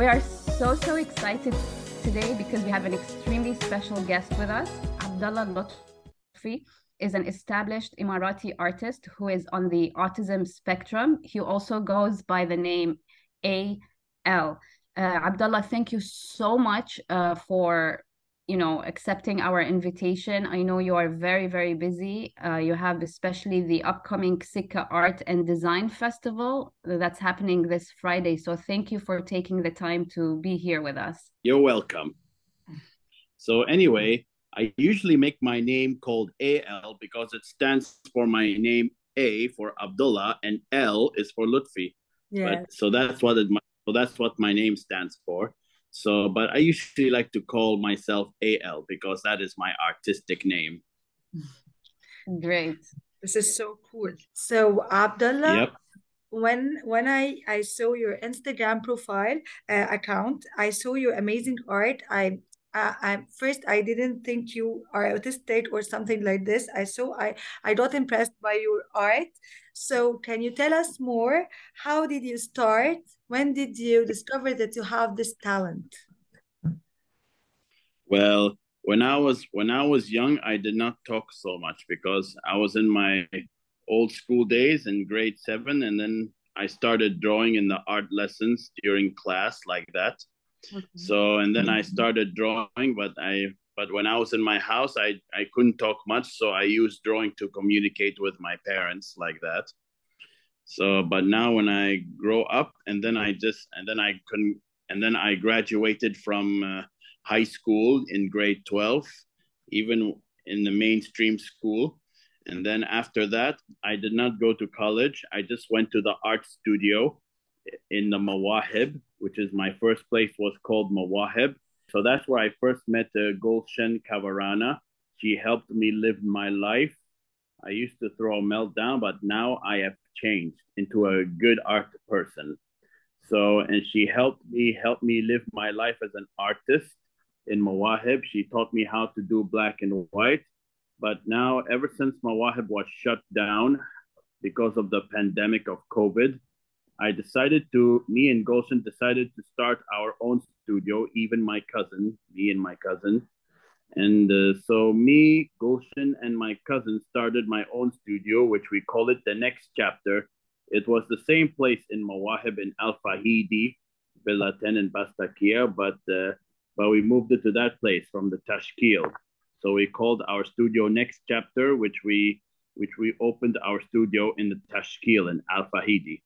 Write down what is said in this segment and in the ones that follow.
We are so, so excited today because we have an extremely special guest with us. Abdullah Lutfi is an established Emirati artist who is on the autism spectrum. He also goes by the name AL. Uh, Abdullah, thank you so much uh, for you know accepting our invitation. I know you are very very busy. Uh, you have especially the upcoming Sikka Art and Design Festival that's happening this Friday. So thank you for taking the time to be here with us. You're welcome. So anyway, I usually make my name called AL because it stands for my name A for Abdullah and L is for Lutfi. Yeah. But, so that's what it, so that's what my name stands for. So, but I usually like to call myself AL because that is my artistic name. Great. This is so cool. So, Abdullah, yep. when when I I saw your Instagram profile uh, account, I saw your amazing art. I uh, I, first I didn't think you are autistic or something like this. I saw I I got impressed by your art. So can you tell us more? How did you start? When did you discover that you have this talent? Well, when I was when I was young, I did not talk so much because I was in my old school days in grade seven, and then I started drawing in the art lessons during class like that Okay. So and then I mm-hmm. started drawing, but I but when I was in my house, I I couldn't talk much, so I used drawing to communicate with my parents like that. So, but now when I grow up, and then I just and then I couldn't, and then I graduated from uh, high school in grade twelve, even in the mainstream school. And then after that, I did not go to college. I just went to the art studio in the Mawahib, which is my first place was called Mawahib. So that's where I first met uh, Gulshan Kavarana. She helped me live my life. I used to throw a meltdown, but now I have changed into a good art person. So, and she helped me help me live my life as an artist in Mawahib. She taught me how to do black and white. But now, ever since Mawahib was shut down because of the pandemic of COVID, I decided to, me and Gulshan decided to start our own studio, even my cousin, me and my cousin. And uh, so me, Gulshan, and my cousin started my own studio, which we call it the next chapter. It was the same place in Mawahib in Al Fahidi, 10 in Bastakia, but uh, but we moved it to that place from the Tashkeel. So we called our studio Next Chapter, which we which we opened our studio in the Tashkeel in Al Fahidi.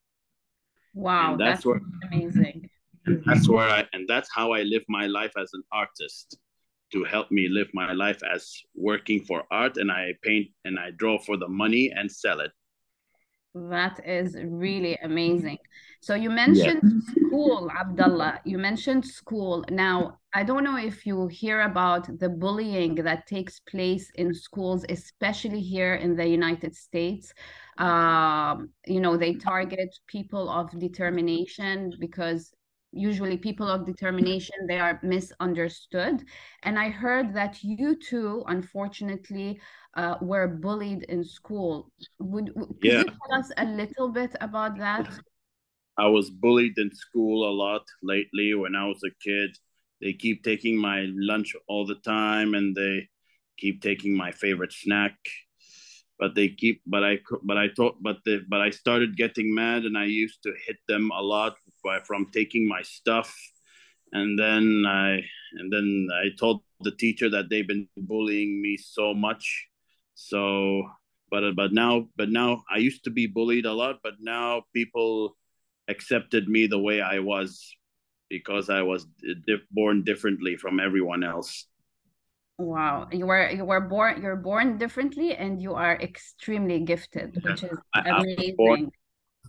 Wow, and that's, that's where, amazing. And that's where I and that's how I live my life as an artist to help me live my life as working for art and I paint and I draw for the money and sell it. That is really amazing. So you mentioned yeah. school, Abdullah. You mentioned school. Now, I don't know if you hear about the bullying that takes place in schools, especially here in the United States. Um, you know, they target people of determination because usually people of determination they are misunderstood. And i heard that you too unfortunately uh, were bullied in school. Would, would yeah. you tell us a little bit about that? I was bullied in school a lot lately. When i was a kid they keep taking my lunch all the time and they keep taking my favorite snack. But they keep but i but i thought but the but i started getting mad and i used to hit them a lot by, from taking my stuff. And then i and then i told the teacher that they've been bullying me so much. So but but now but now i used to be bullied a lot but now people accepted me the way i was because i was born differently from everyone else. Wow, you were you were born you're born differently and you are extremely gifted, which is I, amazing.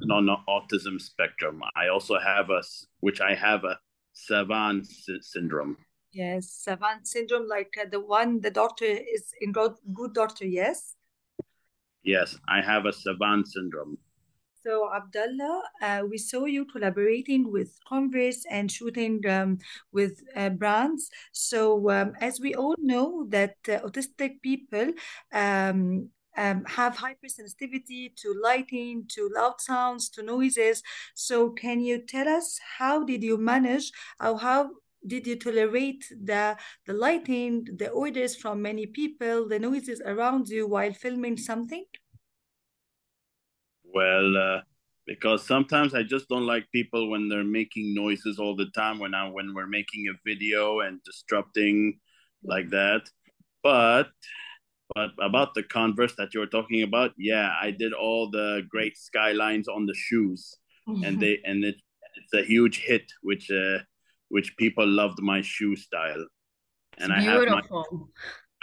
On the autism spectrum. I also have a which I have a Savant syndrome. Yes, Savant syndrome, like uh, the one the doctor is in good, good doctor. Yes. Yes, I have a Savant syndrome. So, Abdullah, uh, we saw you collaborating with Converse and shooting um, with uh, brands. So, um, as we all know, that uh, autistic people um, um, have hypersensitivity to lighting, to loud sounds, to noises. So can you tell us how did you manage or how did you tolerate the the lighting, the orders from many people, the noises around you while filming something? Well, uh, because sometimes I just don't like people when they're making noises all the time when I when we're making a video and disrupting like that. But but about the Converse that you were talking about, yeah, I did all the great skylines on the shoes, and they and it, it's a huge hit, which uh, which people loved my shoe style, and it's I beautiful.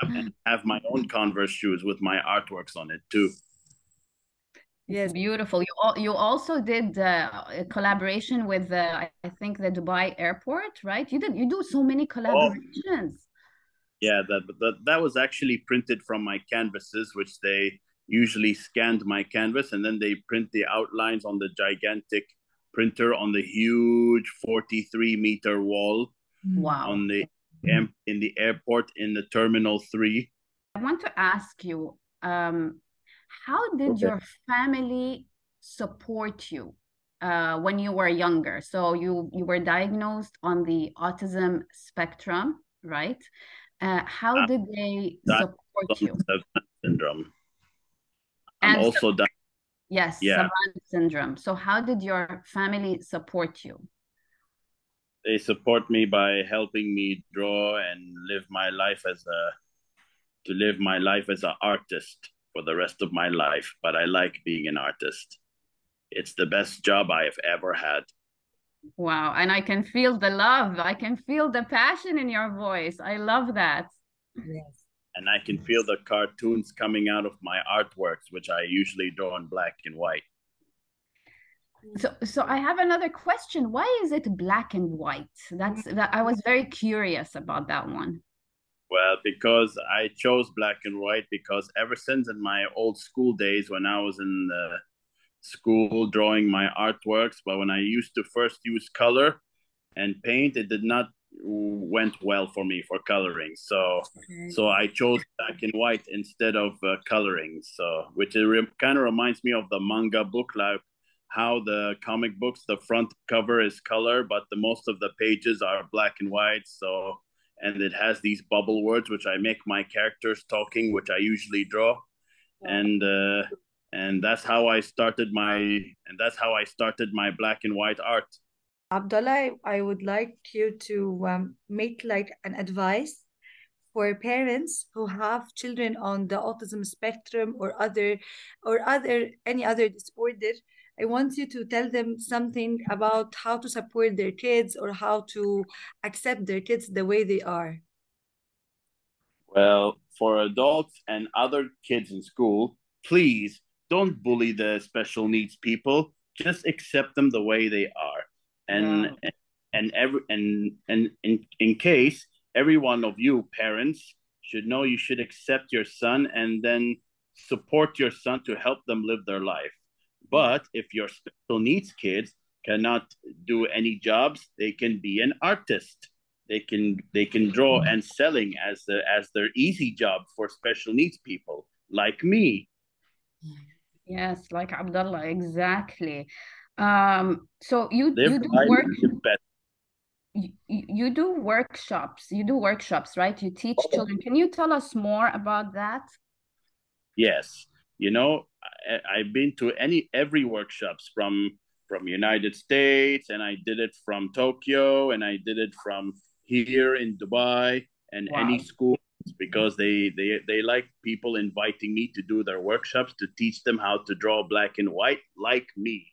have my have my own Converse shoes with my artworks on it too. Yes, beautiful. You you also did uh, a collaboration with uh, I think the Dubai airport, right? You did you do so many oh. collaborations. Oh yeah, that, that that was actually printed from my canvases, which they usually scanned my canvas and then they print the outlines on the gigantic printer on the huge 43 meter wall wow. on the in the airport in the terminal 3 i want to ask you um, how did your family support you uh, when you were younger? So you you were diagnosed on the autism spectrum right uh, how uh, did they support you? Syndrome. I'm and also so, Yes, yeah. syndrome. So how did your family support you? They support me by helping me draw and live my life as a to live my life as an artist for the rest of my life. But I like being an artist. It's the best job I have ever had. Wow. And I can feel the love. I can feel the passion in your voice. I love that. Yes. And I can feel the cartoons coming out of my artworks, which I usually draw in black and white. So, so I have another question. Why is it black and white? That's that. I was very curious about that one. Well, because I chose black and white because ever since in my old school days when I was in the school drawing my artworks, but when I used to first use color and paint, it did not went well for me for coloring. So okay. so I chose black and white instead of uh, coloring. So which re- kind of reminds me of the manga book, like how the comic books the front cover is color, but the most of the pages are black and white. So and it has these bubble words which I make my characters talking, which I usually draw. And uh, and that's how I started my and that's how I started my black and white art. Abdullah, I would like you to um, make like an advice for parents who have children on the autism spectrum or other or other any other disorder. I want you to tell them something about how to support their kids or how to accept their kids the way they are. Well, for adults and other kids in school, please don't bully the special needs people just accept them the way they are. And yeah. and every and and in, in case every one of you parents should know you should accept your son and then support your son to help them live their life. But if your special needs kids cannot do any jobs they can be an artist. They can they can draw and selling as the as their easy job for special needs people like me Yes, like Abdullah, exactly. Um, so you you do work. You, you do workshops. You do workshops, right? You teach oh. children. Can you tell us more about that? Yes. You know, I, I've been to any every workshops from from United States, and I did it from Tokyo, and I did it from here in Dubai, and wow. any school because they they they like people inviting me to do their workshops to teach them how to draw black and white like me.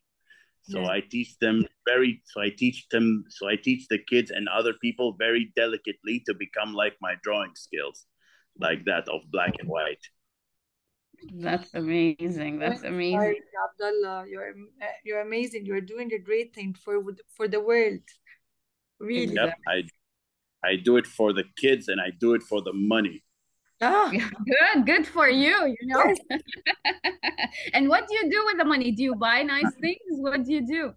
So yeah. i teach them very so i teach them so i teach the kids and other people very delicately to become like my drawing skills like that of black and white. That's amazing. That's amazing. Abdullah you're eh, you're amazing. You're doing a great thing for for the world. Really. Yep, i I do it for the kids and I do it for the money. Oh, good, good for you, you know. and what do you do with the money? Do you buy nice things? What do you do?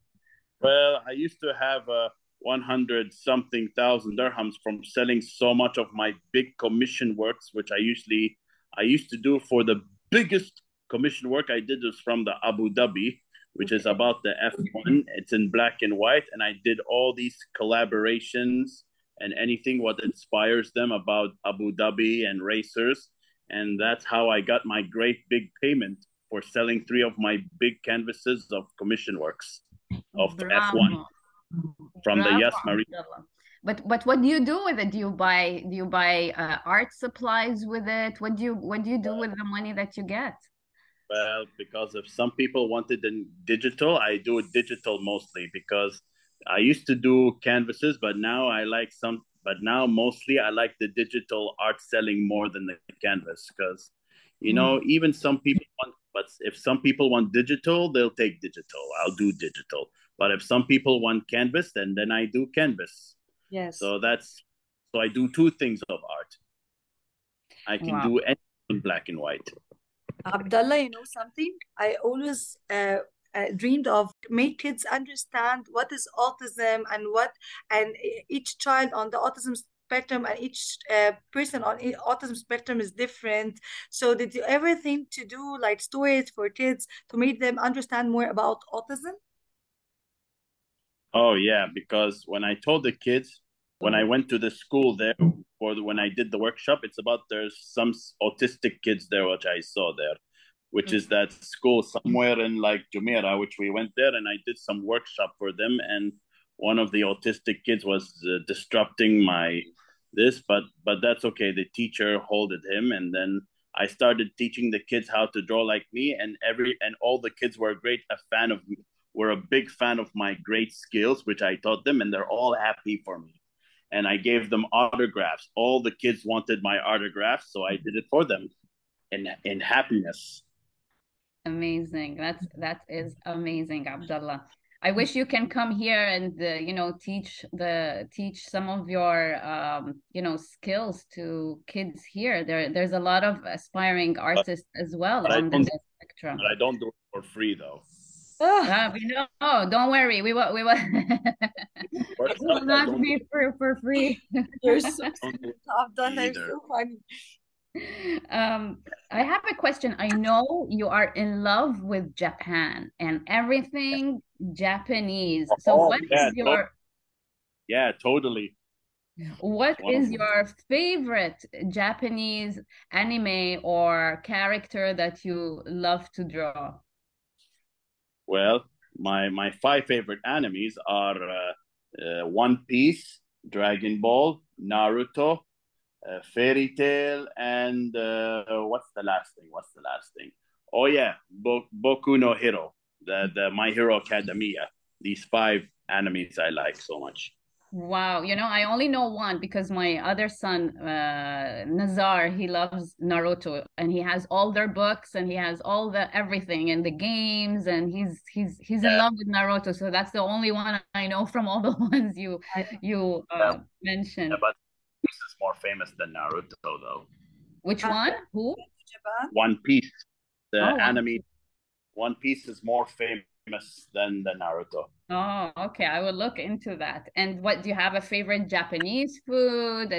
Well, I used to have uh, 100 something thousand dirhams from selling so much of my big commission works, which I usually I used to do for the biggest commission work I did was from the Abu Dhabi, which is about the F1. It's in black and white, and I did all these collaborations and anything what inspires them about Abu Dhabi and racers. And that's how I got my great big payment for selling three of my big canvases of commission works of the F1 from Bravo. the Yes Marie. But but what do you do with it? Do you buy do you buy uh, art supplies with it? What do you what do you do with the money that you get? Well, because if some people wanted in digital, I do it digital mostly because I used to do canvases, but now I like some. But now mostly I like the digital art selling more than the canvas because, you mm. know, even some people want. But if some people want digital, they'll take digital. I'll do digital. But if some people want canvas, then then I do canvas. Yes. So that's so I do two things of art. I can wow. do anything in black and white. Abdullah, you know something? I always uh, uh, dreamed of make kids understand what is autism and what and each child on the autism spectrum and each uh, person on autism spectrum is different. So did you ever think to do like stories for kids to make them understand more about autism. Oh yeah because when i told the kids when i went to the school there the, when i did the workshop it's about there's some autistic kids there which i saw there which is that school somewhere in like Jumeirah, which we went there and I did some workshop for them. And one of the autistic kids was uh, disrupting my this, but but that's okay. The teacher holded him, and then I started teaching the kids how to draw like me, and every and all the kids were great a fan of me, were a big fan of my great skills, which I taught them, and they're all happy for me. And I gave them autographs. All the kids wanted my autographs, so I did it for them in in happiness Amazing. That's that is amazing, Abdullah. I wish you can come here and uh, you know teach the teach some of your um, you know skills to kids here. There there's a lot of aspiring artists as well on the spectrum. But I don't do it for free though. Uh, we know. Oh, don't worry. We will. We will. it will not be for for free. You're so Abdullah, so funny um, I have a question. I know you are in love with Japan and everything Japanese. So, oh, what yeah, is your? yeah, totally. What is your favorite Japanese anime or character that you love to draw? Well, my my five favorite animes are uh, uh, One Piece, Dragon Ball, Naruto, uh, Fairy Tail and uh, what's the last thing? What's the last thing? Oh yeah, Bo- Boku no Hero, the the My Hero Academia. These five animes I like so much. Wow, you know, I only know one because my other son, uh, Nazar, he loves Naruto and he has all their books and he has all the everything and the games and he's he's he's in love with Naruto. So that's the only one I know from all the ones you you uh, yeah. mentioned. Yeah, but is more famous than Naruto, though. Which one? Who? One Piece. The oh, anime. One Piece is more famous than the Naruto. Oh, okay. I will look into that. And what do you have a favorite Japanese food?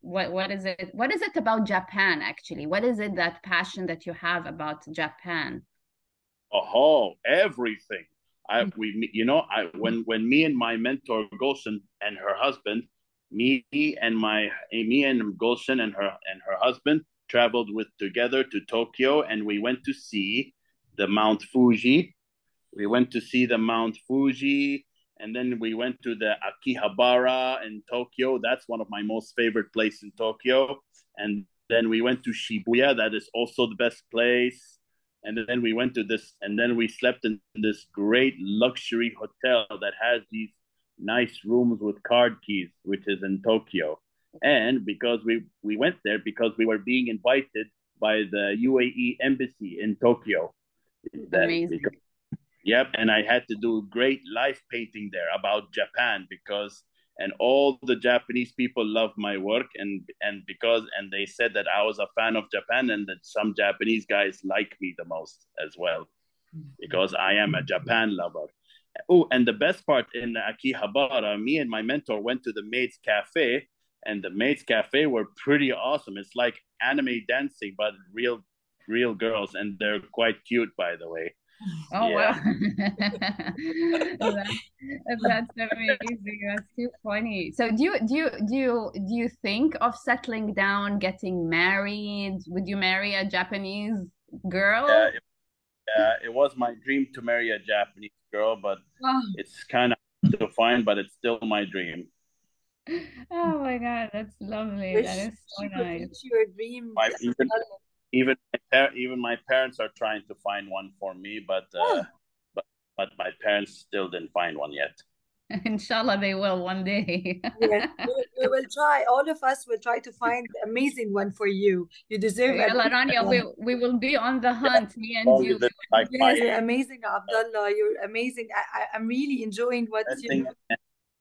What what is it? What is it about Japan actually? What is it that passion that you have about Japan? Oh, everything. I we you know I when when me and my mentor Gulshan and her husband me and my me and Gulshan and her and her husband traveled with together to Tokyo and we went to see the Mount Fuji. We went to see the Mount Fuji and then we went to the Akihabara in Tokyo. That's one of my most favorite places in Tokyo. And then we went to Shibuya. That is also the best place. And then we went to this, and then we slept in this great luxury hotel that has these nice rooms with card keys, which is in Tokyo. And because we, we went there because we were being invited by the UAE embassy in Tokyo. Amazing. Because, yep, and I had to do great life painting there about Japan because and all the Japanese people love my work and and because and they said that I was a fan of Japan and that some Japanese guys like me the most as well mm-hmm. because I am a Japan lover. Oh, and the best part in Akihabara, me and my mentor went to the Maids Cafe, and the Maids Cafe were pretty awesome. It's like anime dancing, but real real girls, and they're quite cute, by the way. Oh yeah. wow, that's, that's amazing. That's too funny. So, do you do you do you do you think of settling down, getting married? Would you marry a Japanese girl? Yeah, it, yeah, it was my dream to marry a Japanese girl, but oh. it's kind of to find, but it's still my dream. Oh my god, that's lovely. Wish that is so nice. Your dream. My, even, even my, even my parents are trying to find one for me, but uh, oh. but but my parents still didn't find one yet. Inshallah, they will one day. yes, we, we, will try. All of us will try to find the amazing one for you. You deserve it. Rania, we, we will be on the hunt, yeah. me and oh, you. Yes, you're amazing, Abdullah. You're amazing. I, I, am really enjoying what you.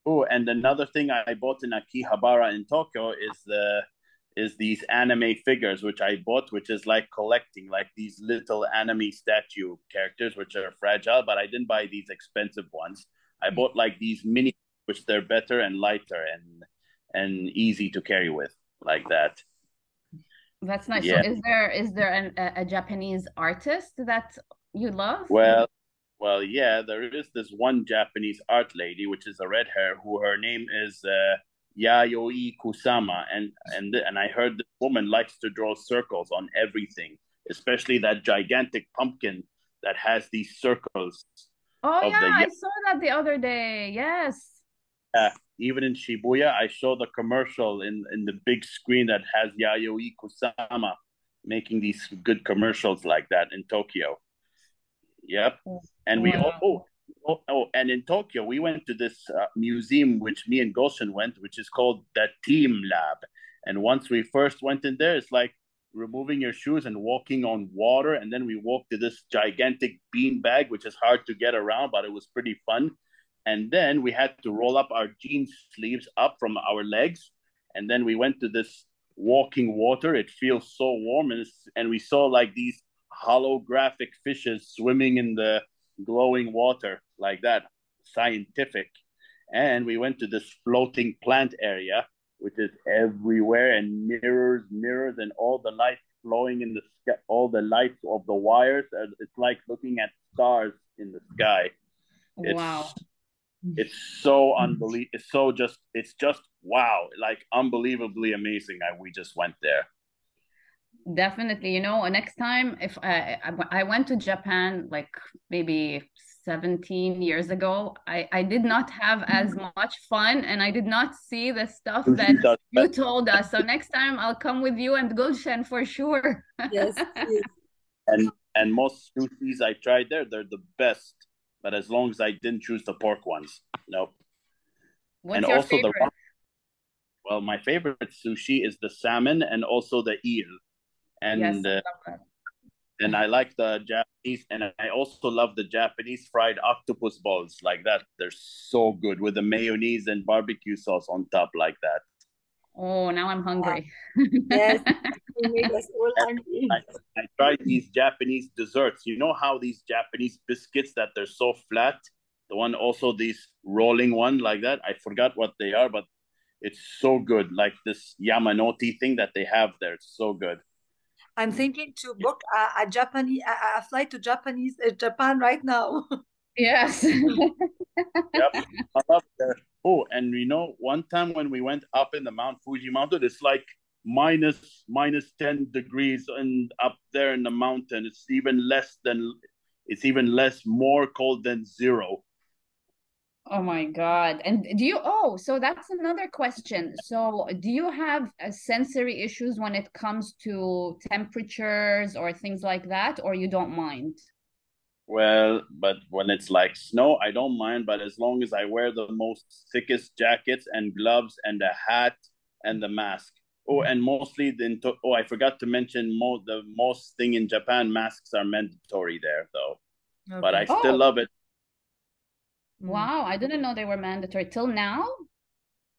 Oh, and another thing I bought in Akihabara in Tokyo is the is these anime figures which I bought, which is like collecting like these little anime statue characters which are fragile, but I didn't buy these expensive ones. I mm-hmm. bought like these mini which they're better and lighter and and easy to carry with like that. That's nice. Yeah. So is there is there an, a, a Japanese artist that you love? Well, well, yeah, there is this one Japanese art lady, which is a red hair, who her name is uh, Yayoi Kusama, and and and I heard this woman likes to draw circles on everything, especially that gigantic pumpkin that has these circles. Oh yeah, the... I saw that the other day. Yes. Yeah, even in Shibuya, I saw the commercial in in the big screen that has Yayoi Kusama making these good commercials like that in Tokyo. Yep. Oh, and we wow. oh, oh, oh, and in Tokyo, we went to this uh, museum, which me and Gulshan went, which is called the Team Lab. And once we first went in there, it's like removing your shoes and walking on water. And then we walked to this gigantic bean bag, which is hard to get around, but it was pretty fun. And then we had to roll up our jean sleeves up from our legs. And then we went to this walking water. It feels so warm. And, and we saw like these holographic fishes swimming in the glowing water like that, scientific. And we went to this floating plant area, which is everywhere and mirrors, mirrors, and all the lights flowing in the sky, all the lights of the wires. It's like looking at stars in the sky. It's, wow. It's so unbelievable. It's so just, it's just wow, like unbelievably amazing. I, we just went there definitely you know next time if I, I went to japan like maybe 17 years ago i i did not have as much fun and i did not see the stuff that you told us. So next time i'll come with you and gulshan for sure. Yes, yes. and and most sushis i tried there they're the best but as long as i didn't choose the pork ones nope. What's and also favorite? the well my favorite sushi is the salmon and also the eel. And yes, uh, and I like the Japanese, and I also love the Japanese fried octopus balls like that. They're so good with the mayonnaise and barbecue sauce on top, like that. Oh, now I'm hungry. yes, I, I tried these Japanese desserts. You know how these Japanese biscuits that they're so flat. The one also these rolling one like that. I forgot what they are, but it's so good. Like this Yamanote thing that they have there. It's so good. I'm thinking to book a, a Japanese a, a, flight to Japanese uh, Japan right now. yes. yep. I love that. Oh, and you know, one time when we went up in the Mount Fuji mountain, it's like minus minus 10 degrees and up there in the mountain. It's even less than it's even less more cold than zero. Oh my God. And do you, oh, so that's another question. So do you have uh, sensory issues when it comes to temperatures or things like that, or you don't mind? Well, but when it's like snow, I don't mind. But as long as I wear the most thickest jackets and gloves and a hat and the mask. Oh, and mostly the oh, I forgot to mention mo- the most thing in Japan, masks are mandatory there though. Okay. But I still oh. love it. Mm. Wow, I didn't know they were mandatory till now.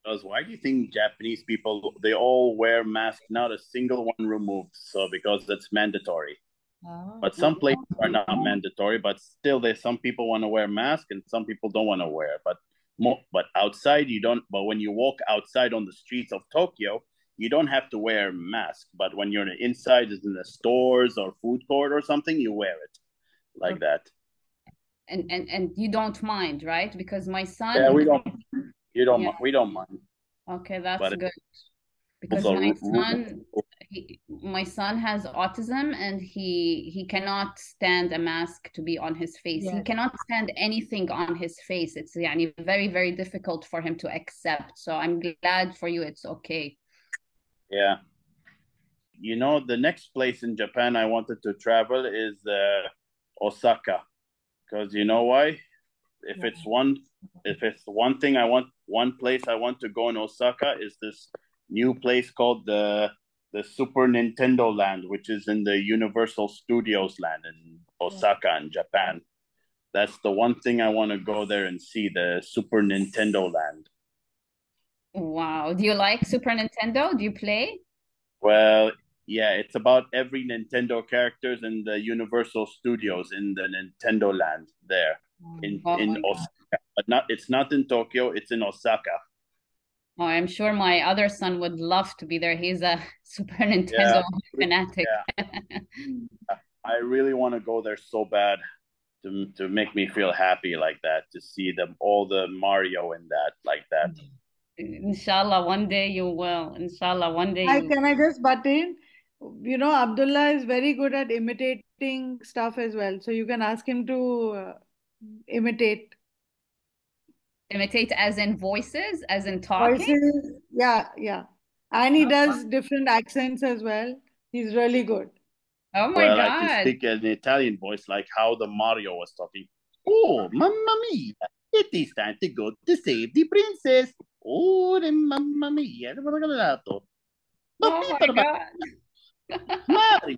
Because why do you think Japanese people they all wear masks, not a single one removed? So because that's mandatory. Oh, but some places are not mandatory, but still, there's some people want to wear mask and some people don't want to wear. But more, but outside you don't. But when you walk outside on the streets of Tokyo, you don't have to wear mask, but when you're inside, is in the stores or food court or something, you wear it like okay. that. And and and you don't mind, right? Because my son. Yeah, we don't. You don't. Yeah. We don't mind. Okay, that's but good. Because my son, he, my son has autism, and he he cannot stand a mask to be on his face. He cannot stand anything on his face. It's yani, very very difficult for him to accept. So I'm glad for you. It's okay. Yeah. You know, the next place in Japan I wanted to travel is uh, Osaka, because you know why? If it's one, if it's one thing I want, one place I want to go in Osaka is this new place called the the Super Nintendo Land, which is in the Universal Studios Land in Osaka in Japan. That's the one thing I want to go there and see the Super Nintendo Land. Wow. Do you like Super Nintendo? Do you play? Well, yeah, it's about every Nintendo characters in the Universal Studios in the Nintendo Land there in oh in Osaka. But not it's not in Tokyo, it's in Osaka. Oh, I'm sure my other son would love to be there. He's a Super Nintendo yeah. fanatic. Yeah. I really want to go there so bad to to make me feel happy like that, to see them all the Mario in that like that. Mm-hmm. Inshallah, one day you will. Inshallah, one day. I, can I just butt in? You know, Abdullah is very good at imitating stuff as well. So you can ask him to uh, imitate. Imitate as in voices, as in talking? Voices, yeah, yeah. And he does different accents as well. He's really good. Oh my well, God. I can speak an Italian voice like how the Mario was talking. Oh, mamma mia. It is time to go to save the princess. Oh, mamma mia, ano ba nato? Oh my God. Mari,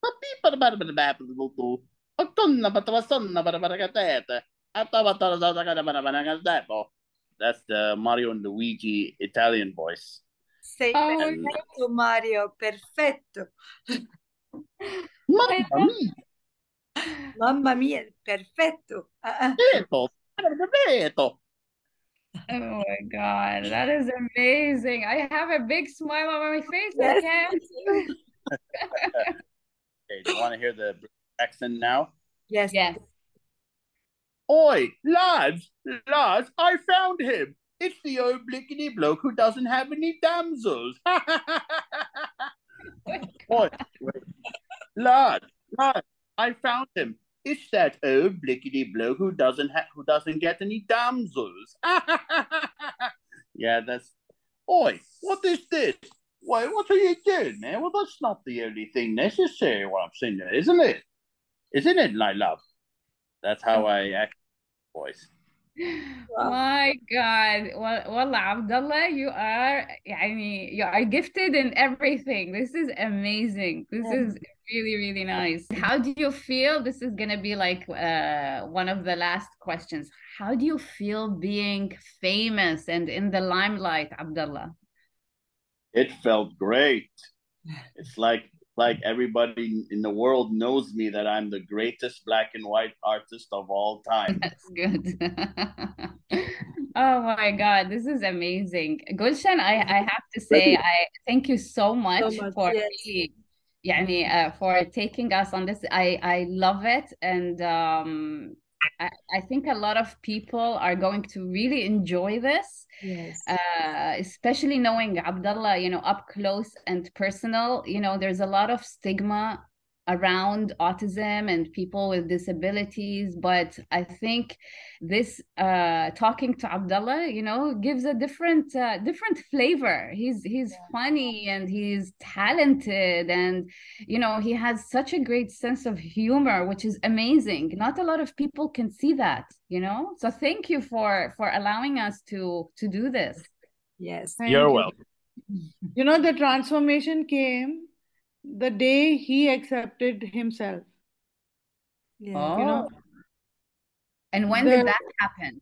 papipa na ba na ba to? Pagton na batawason na ba na ba katete? Atawa tara sa ka na ba na ba na That's the Mario and Luigi Italian voice. Sei oh, perfetto, Mario, perfetto. Mamma mia. Mamma mia, perfetto. Ah, ah. Perfetto, perfetto. Oh my God, that is amazing. I have a big smile on my face. Yes. I can't. okay, do you want to hear the accent now? Yes. Yes. Oi, lads, lads, I found him. It's the old blickety bloke who doesn't have any damsels. Oi, wait. lad, lad, I found him. It's that old blickety bloke who doesn't ha- who doesn't get any damsels. yeah, that's. Oi, what is this? Why, what are you doing, man? Well, that's not the only thing necessary. What I'm saying, isn't it? Isn't it, my love? That's how I act, voice. My God. Well, well, Abdullah, you are, يعني, you are gifted in everything. This is amazing. This is really, really nice. How do you feel? This is going to be like uh, one of the last questions. How do you feel being famous and in the limelight, Abdullah? It felt great. It's like like everybody in the world knows me that I'm the greatest black and white artist of all time. That's good. oh my God, this is amazing. Gulshan, I, I have to say, I thank you so much, so much for yes. yeah, I mean, uh, for taking us on this. I, I love it. And um, I, I think a lot of people are going to really enjoy this. Yes. Uh, especially knowing Abdullah, you know, up close and personal. You know, there's a lot of stigma around autism and people with disabilities but i think this uh talking to abdullah you know gives a different uh, different flavor. He's he's yeah. funny and he's talented and you know he has such a great sense of humor which is amazing. Not a lot of people can see that you know? So thank you for for allowing us to to do this. Yes. You're welcome. You know the transformation came the day he accepted himself. Yeah. Oh. You know, and when the, did that happen?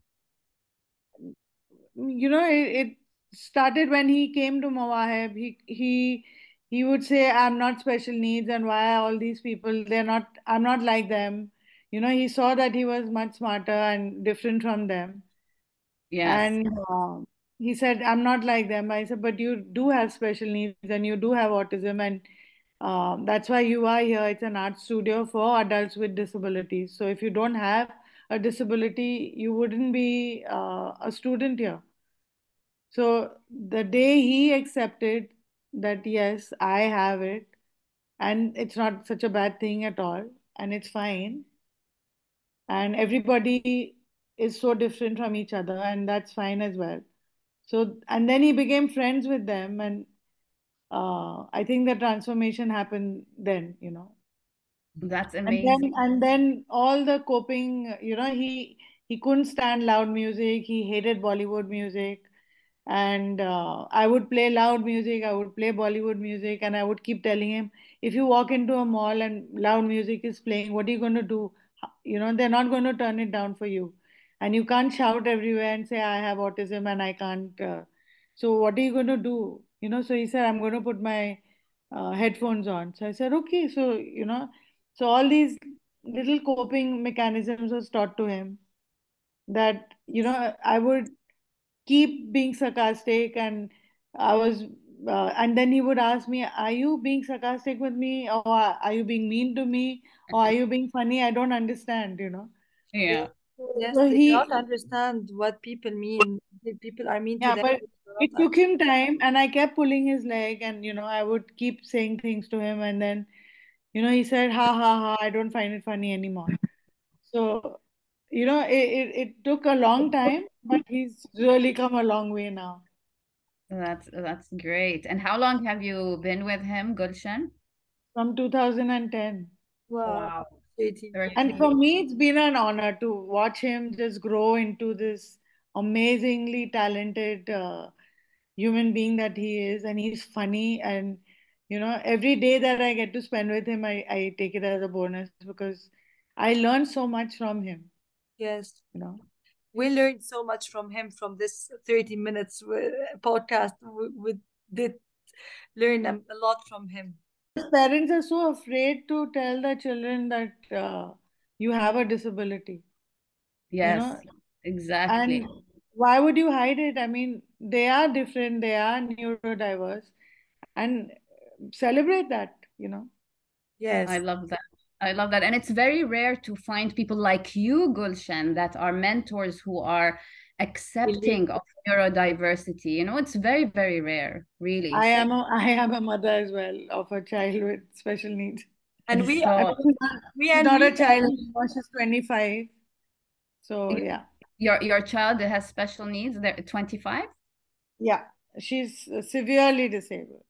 You know, it, it started when he came to Mawahib. He he he would say, "I'm not special needs, and why all these people? They're not. I'm not like them." You know, he saw that he was much smarter and different from them. Yeah. And um, he said, I'm not like them. I said, but you do have special needs and you do have autism. And um, that's why you are here. It's an art studio for adults with disabilities. So if you don't have a disability, you wouldn't be uh, a student here. So the day he accepted that, yes, I have it, and it's not such a bad thing at all, and it's fine, and everybody is so different from each other, and that's fine as well. So, and then he became friends with them, and uh, I think the transformation happened then, you know. That's And amazing. then, and then all the coping, you know, he he couldn't stand loud music. He hated Bollywood music, and uh, I would play loud music. I would play Bollywood music, and I would keep telling him, if you walk into a mall and loud music is playing, what are you going to do? You know, they're not going to turn it down for you, and you can't shout everywhere and say I have autism and I can't. Uh, so what are you going to do? You know, so he said, I'm going to put my uh, headphones on. So I said, okay. So you know. So all these little coping mechanisms was taught to him that, you know, I would keep being sarcastic and I was, uh, and then he would ask me, are you being sarcastic with me or are you being mean to me or are you being funny? I don't understand, you know. Yeah. Yes, So they he, cannot understand what people mean. The People are mean to yeah, them. but it took him time and I kept pulling his leg and, you know, I would keep saying things to him and then, you know, he said, ha ha ha, I don't find it funny anymore. So, you know, it, it, it took a long time, but he's really come a long way now. That's that's great. And how long have you been with him, Gulshan? From 2010. Wow. Wow. Katie. And for me, it's been an honor to watch him just grow into this amazingly talented uh, human being that he is. And he's funny. And, you know, every day that I get to spend with him, I, I take it as a bonus because I learn so much from him, Yes. you know. We learned so much from him from this 30 minutes wi- podcast. We, we did learn a a lot from him. Parents are so afraid to tell the children that uh, you have a disability, you Yes, know, exactly. and why would you hide it? I mean, they are different, they are neurodiverse, and celebrate that, you know. Yes. I love that. I love that. And it's very rare to find people like you, Gulshan, that are mentors who are accepting of neurodiversity. You know, it's very, very rare, really. I am a I am a mother as well of a child with special needs. And we So- I are mean, she's not, we she's and not a child anymore, she's 25. So yeah. Your your child that has special needs, they're 25? Yeah, she's uh, severely disabled.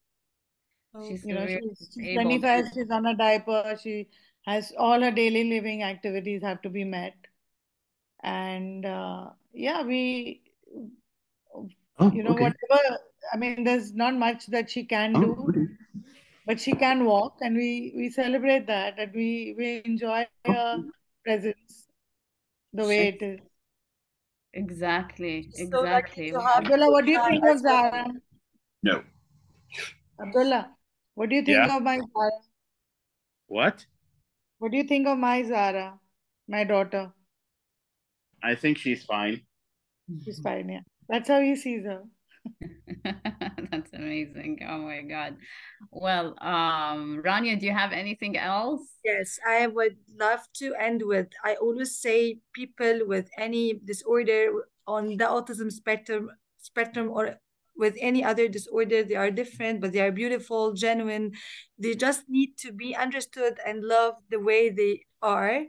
She's You know, she's, she's disabled. 25, she's on a diaper, she has all her daily living activities have to be met. And uh, yeah, we, Oh, you know, okay. whatever, I mean, there's not much that she can Oh, do, okay. but she can walk, and we we celebrate that, and we we enjoy her presence the way it is. Exactly, so exactly. to Abdullah, what do you think of. Zara? No. Abdullah, what do you think Yeah. of my Zara? What? What do you think of my Zara, my daughter? I think she's fine. She's fine, yeah. That's how he sees her. Amazing. Oh my God. Well, um, Rania, do you have anything else? Yes, I would love to end with I always say people with any disorder on the autism spectrum spectrum or with any other disorder, they are different, but they are beautiful, genuine. They just need to be understood and loved the way they are.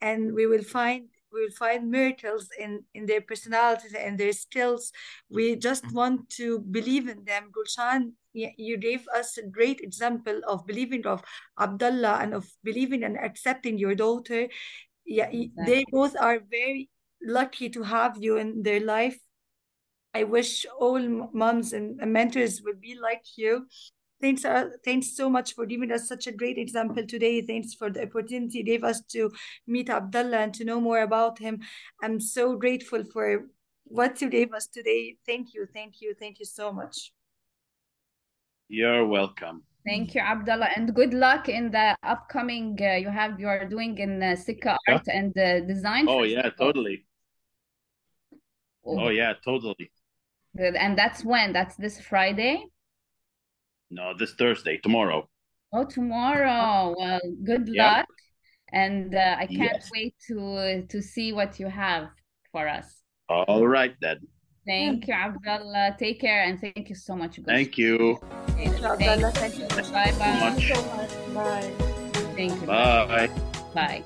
And we will find we will find miracles in, in their personalities and their skills. We just mm-hmm. want to believe in them. Gulshan, you gave us a great example of believing of Abdullah and of believing and accepting your daughter. Yeah, y- they both are very lucky to have you in their life. I wish all moms and mentors would be like you. Thanks, uh, thanks so much for giving us such a great example today. Thanks for the opportunity you gave us to meet Abdullah and to know more about him. I'm so grateful for what you gave us today. Thank you, thank you, thank you so much. You're welcome. Thank you, Abdullah, and good luck in the upcoming uh, you have you are doing in uh, Sikka Yeah. Art and uh, Design Oh yeah, Festival. totally. Oh yeah, totally. Good. And that's when? That's this Friday? No, this Thursday, tomorrow. Oh, tomorrow. Well, good Yep. luck. And uh, I can't Yes. wait to to see what you have for us. All right then. Thank you, Abdullah. Take care and thank you so much. Thank you. Thank you, Abdullah. Thank Thank you. you. Bye bye. much. so much. Bye. Thank you. Bye. Bye.